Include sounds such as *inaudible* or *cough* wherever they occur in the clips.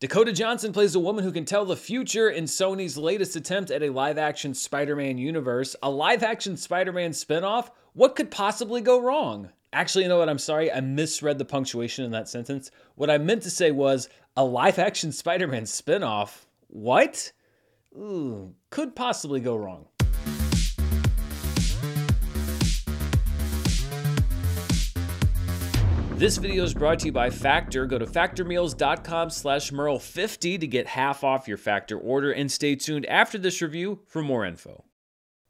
Dakota Johnson plays a woman who can tell the future in Sony's latest attempt at a live action Spider Man universe. A live action Spider Man spinoff? What could possibly go wrong? Actually, you know what? I'm sorry. I misread the punctuation in that sentence. What I meant to say was a live action Spider Man spinoff. What? Ooh, could possibly go wrong. This video is brought to you by Factor. Go to factormeals.com slash Murrell50 to get half off your Factor order and stay tuned after this review for more info.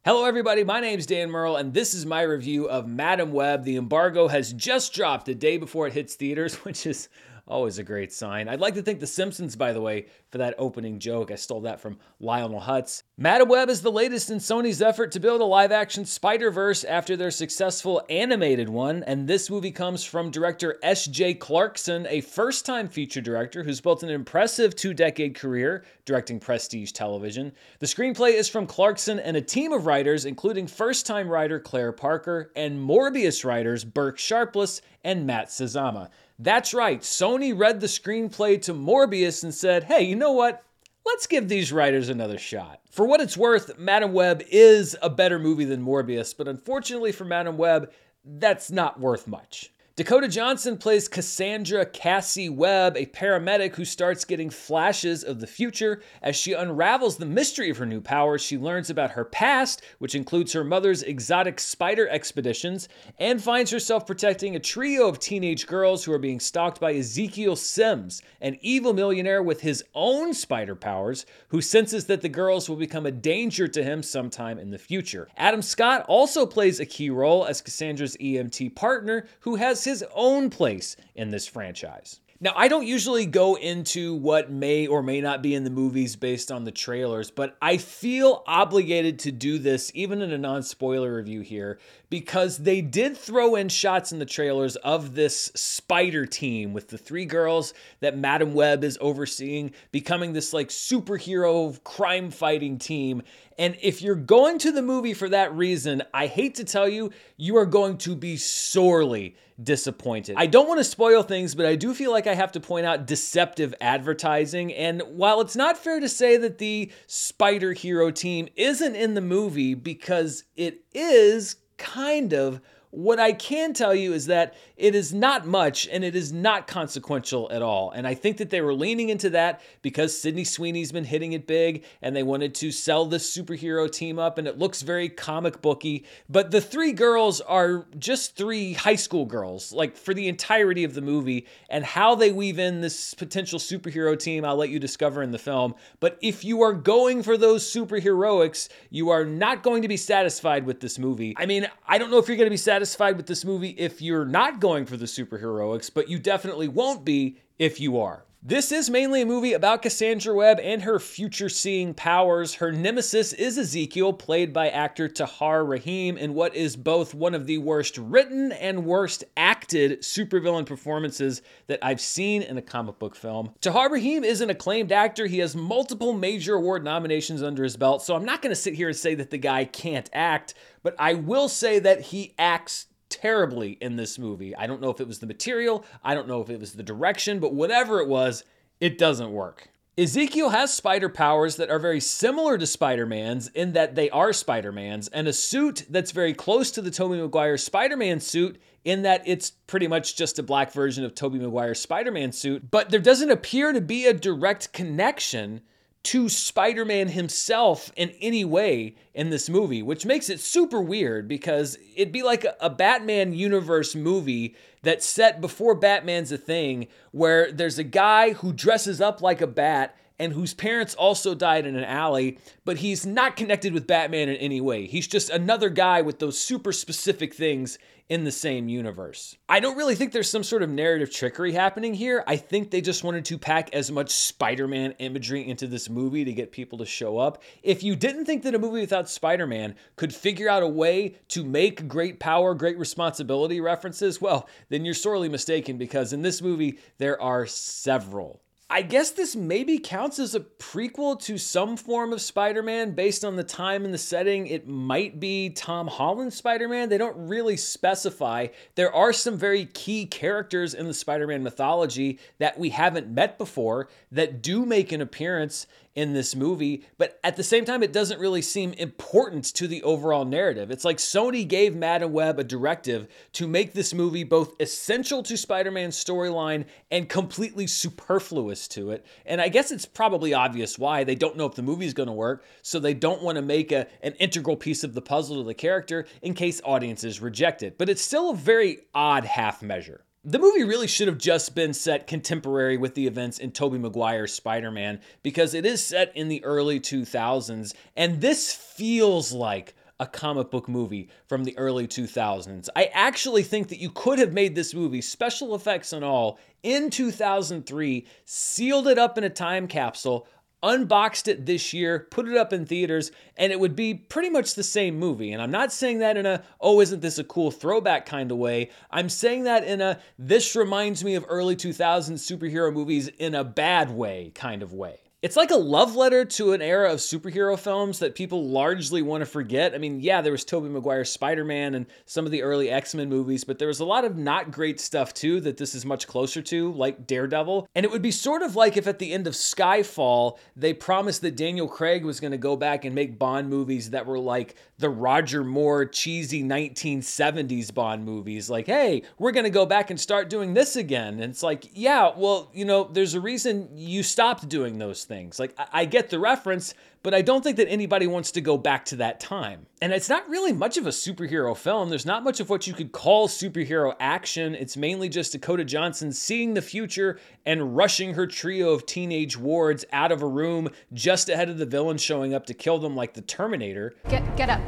Hello, everybody. My name is Dan Murrell, and this is my review of Madame Web. The embargo has just dropped the day before it hits theaters, *laughs* which is Always a great sign. I'd like to thank The Simpsons, by the way, for that opening joke. I stole that from Lionel Hutz. Madame Web is the latest in Sony's effort to build a live action Spider Verse after their successful animated one. And this movie comes from director S.J. Clarkson, a first time feature director who's built an impressive two decade career directing prestige television. The screenplay is from Clarkson and a team of writers, including first time writer Claire Parker and Morbius writers Burke Sharpless and Matt Sazama. That's right, Sony read the screenplay to Morbius and said, hey, you know what? Let's give these writers another shot. For what it's worth, Madame Web is a better movie than Morbius, but unfortunately for Madame Web, that's not worth much. Dakota Johnson plays Cassandra Cassie Webb, a paramedic who starts getting flashes of the future. As she unravels the mystery of her new powers, she learns about her past, which includes her mother's exotic spider expeditions, and finds herself protecting a trio of teenage girls who are being stalked by Ezekiel Sims, an evil millionaire with his own spider powers, who senses that the girls will become a danger to him sometime in the future. Adam Scott also plays a key role as Cassandra's EMT partner, who has his own place in this franchise. Now, I don't usually go into what may or may not be in the movies based on the trailers, but I feel obligated to do this even in a non spoiler review here because they did throw in shots in the trailers of this spider team with the three girls that Madame Web is overseeing becoming this like superhero crime fighting team. And if you're going to the movie for that reason, I hate to tell you, you are going to be sorely disappointed. I don't want to spoil things, but I do feel like I have to point out deceptive advertising. And while it's not fair to say that the Spider Hero team isn't in the movie because it is kind of what I can tell you is that it is not much and it is not consequential at all. And I think that they were leaning into that because Sydney Sweeney's been hitting it big and they wanted to sell this superhero team up and it looks very comic booky. But the three girls are just three high school girls, like for the entirety of the movie. And how they weave in this potential superhero team, I'll let you discover in the film. But if you are going for those superheroics, you are not going to be satisfied with this movie. I mean, I don't know if you're going to be satisfied satisfied with this movie if you're not going for the superheroics, but you definitely won't be if you are. This is mainly a movie about Cassandra Webb and her future seeing powers. Her nemesis is Ezekiel, played by actor Tahar Rahim, in what is both one of the worst written and worst acted supervillain performances that I've seen in a comic book film. Tahar Rahim is an acclaimed actor. He has multiple major award nominations under his belt, so I'm not going to sit here and say that the guy can't act, but I will say that he acts terribly in this movie. I don't know if it was the material, I don't know if it was the direction, but whatever it was, it doesn't work. Ezekiel has spider powers that are very similar to Spider Man's in that they are Spider Man's, and a suit that's very close to the Tobey Maguire Spider Man suit in that it's pretty much just a black version of Tobey Maguire's Spider Man suit. But there doesn't appear to be a direct connection to Spider Man himself in any way in this movie, which makes it super weird because it'd be like a, a, Batman universe movie that's set before Batman's a thing, where there's a guy who dresses up like a bat and whose parents also died in an alley, but he's not connected with Batman in any way. He's just another guy with those super specific things in the same universe. I don't really think there's some sort of narrative trickery happening here. I think they just wanted to pack as much Spider Man imagery into this movie to get people to show up. If you didn't think that a movie without Spider Man could figure out a way to make great power, great responsibility references, well, then you're sorely mistaken because in this movie, there are several I guess this maybe counts as a prequel to some form of Spider Man based on the time and the setting. It might be Tom Holland's Spider Man. They don't really specify. There are some very key characters in the Spider Man mythology that we haven't met before that do make an appearance in this movie, but at the same time, it doesn't really seem important to the overall narrative. It's like Sony gave Madame Web a directive to make this movie both essential to Spider Man's storyline and completely superfluous to it. And I guess it's probably obvious why. They don't know if the movie's going to work, so they don't want to make a, an integral piece of the puzzle to the character in case audiences reject it. But it's still a very odd half measure. The movie really should have just been set contemporary with the events in Tobey Maguire's Spider-Man because it is set in the early 2000s and this feels like a comic book movie from the early 2000s. I actually think that you could have made this movie, special effects and all, in 2003, sealed it up in a time capsule, unboxed it this year, put it up in theaters, and it would be pretty much the same movie. And I'm not saying that in a, oh, isn't this a cool throwback kind of way. I'm saying that in a, this reminds me of early 2000s superhero movies in a bad way kind of way. It's like a love letter to an era of superhero films that people largely want to forget. I mean, yeah, there was Tobey Maguire's Spider-Man and some of the early X-Men movies, but there was a lot of not great stuff too that this is much closer to, like Daredevil. And it would be sort of like if at the end of Skyfall, they promised that Daniel Craig was going to go back and make Bond movies that were like the Roger Moore cheesy 1970s Bond movies. Like, hey, we're going to go back and start doing this again. And it's like, yeah, well, you know, there's a reason you stopped doing those things. Like, I, get the reference, but I don't think that anybody wants to go back to that time. And it's not really much of a superhero film. There's not much of what you could call superhero action. It's mainly just Dakota Johnson seeing the future and rushing her trio of teenage wards out of a room just ahead of the villain showing up to kill them like the Terminator. Get get up.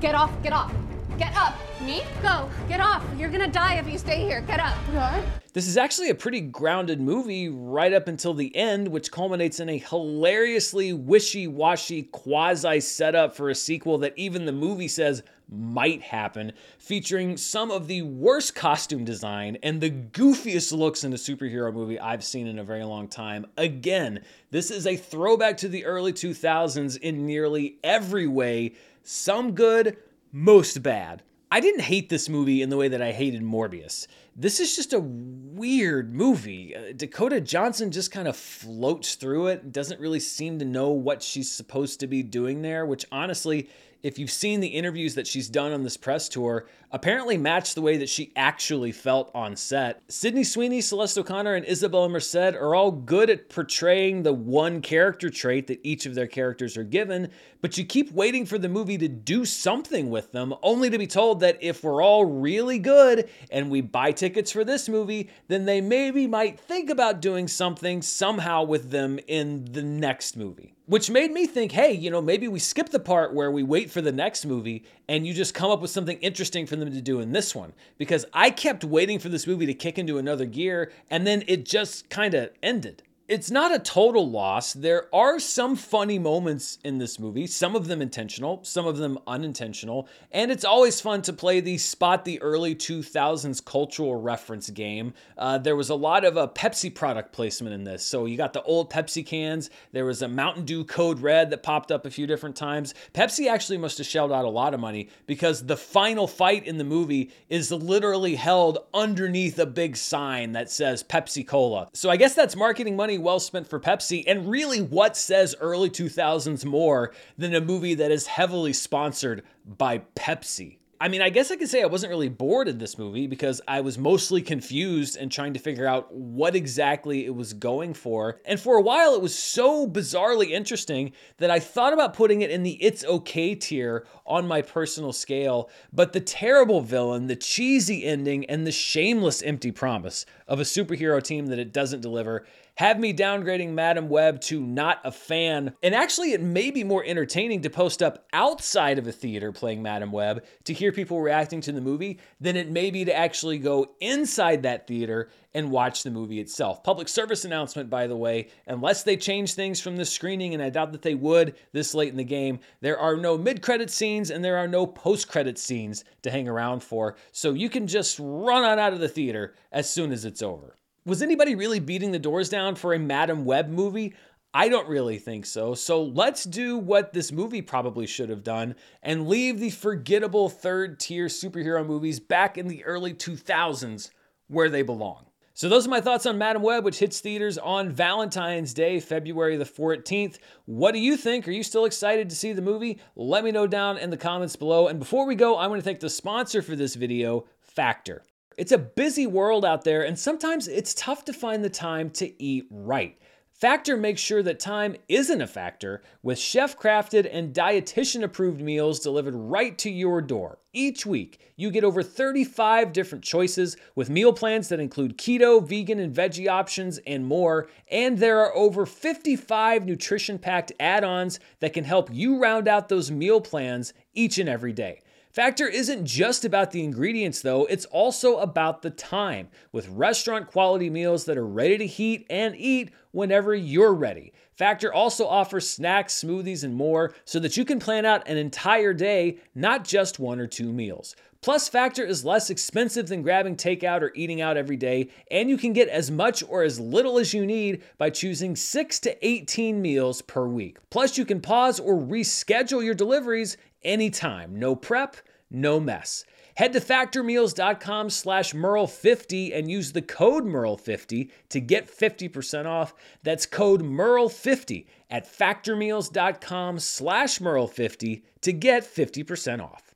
Get off, get off. Get up. Me? Go. Get off. You're gonna die if you stay here. Get up. What? This is actually a pretty grounded movie right up until the end, which culminates in a hilariously wishy washy quasi setup for a sequel that even the movie says might happen, featuring some of the worst costume design and the goofiest looks in a superhero movie I've seen in a very long time. Again, this is a throwback to the early 2000s in nearly every way, some good, most bad. I didn't hate this movie in the way that I hated Morbius. This is just a weird movie. Uh, Dakota Johnson just kind of floats through it, doesn't really seem to know what she's supposed to be doing there, which honestly if you've seen the interviews that she's done on this press tour, apparently match the way that she actually felt on set. Sydney Sweeney, Celeste O'Connor, and Isabella Merced are all good at portraying the one character trait that each of their characters are given, but you keep waiting for the movie to do something with them, only to be told that if we're all really good and we buy tickets for this movie, then they maybe might think about doing something somehow with them in the next movie. Which made me think, hey, you know, maybe we skip the part where we wait for the next movie and you just come up with something interesting for them to do in this one. Because I kept waiting for this movie to kick into another gear and then it just kind of ended it's not a total loss. There are some funny moments in this movie, some of them intentional, some of them unintentional, and it's always fun to play the spot the early 2000s cultural reference game. Uh, there was a lot of a uh, Pepsi product placement in this. So you got the old Pepsi cans, there was a Mountain Dew Code Red that popped up a few different times. Pepsi actually must have shelled out a lot of money because the final fight in the movie is literally held underneath a big sign that says Pepsi Cola. So I guess that's marketing money well spent for Pepsi, and really what says early 2000s more than a movie that is heavily sponsored by Pepsi? I mean, I guess I could say I wasn't really bored in this movie because I was mostly confused and trying to figure out what exactly it was going for. And for a while, it was so bizarrely interesting that I thought about putting it in the it's okay tier on my personal scale. But the terrible villain, the cheesy ending, and the shameless empty promise of a superhero team that it doesn't deliver have me downgrading Madame Web to not a fan. And actually, it may be more entertaining to post up outside of a theater playing Madame Web to hear people reacting to the movie than it may be to actually go inside that theater and watch the movie itself. Public service announcement, by the way, unless they change things from the screening, and I doubt that they would this late in the game, there are no mid credit scenes and there are no post credit scenes to hang around for. So you can just run on out of the theater as soon as it's over. Was anybody really beating the doors down for a Madame Web movie? I don't really think so. So let's do what this movie probably should have done and leave the forgettable third tier superhero movies back in the early 2000s where they belong. So those are my thoughts on Madame Web, which hits theaters on Valentine's Day, February the 14th. What do you think? Are you still excited to see the movie? Let me know down in the comments below. And before we go, I want to thank the sponsor for this video, Factor. It's a busy world out there, and sometimes it's tough to find the time to eat right. Factor makes sure that time isn't a factor with chef crafted and dietitian approved meals delivered right to your door. Each week, you get over 35 different choices with meal plans that include keto, vegan, and veggie options and more. And there are over 55 nutrition packed add ons that can help you round out those meal plans each and every day. Factor isn't just about the ingredients, though, it's also about the time, with restaurant quality meals that are ready to heat and eat whenever you're ready. Factor also offers snacks, smoothies, and more so that you can plan out an entire day, not just one or two meals. Plus, Factor is less expensive than grabbing takeout or eating out every day, and you can get as much or as little as you need by choosing 6 to 18 meals per week. Plus, you can pause or reschedule your deliveries anytime. No prep, no mess. Head to factormeals.com slash Murrell50 and use the code Murrell50 to get 50% off. That's code Murrell50 at factormeals.com slash Murrell50 to get 50% off.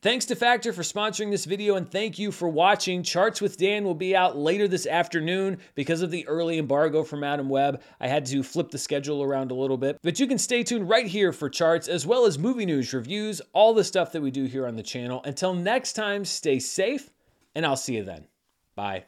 Thanks to Factor for sponsoring this video and thank you for watching. Charts with Dan will be out later this afternoon because of the early embargo from Madame Web. I had to flip the schedule around a little bit, but you can stay tuned right here for charts as well as movie news, reviews, all the stuff that we do here on the channel. Until next time, stay safe and I'll see you then. Bye.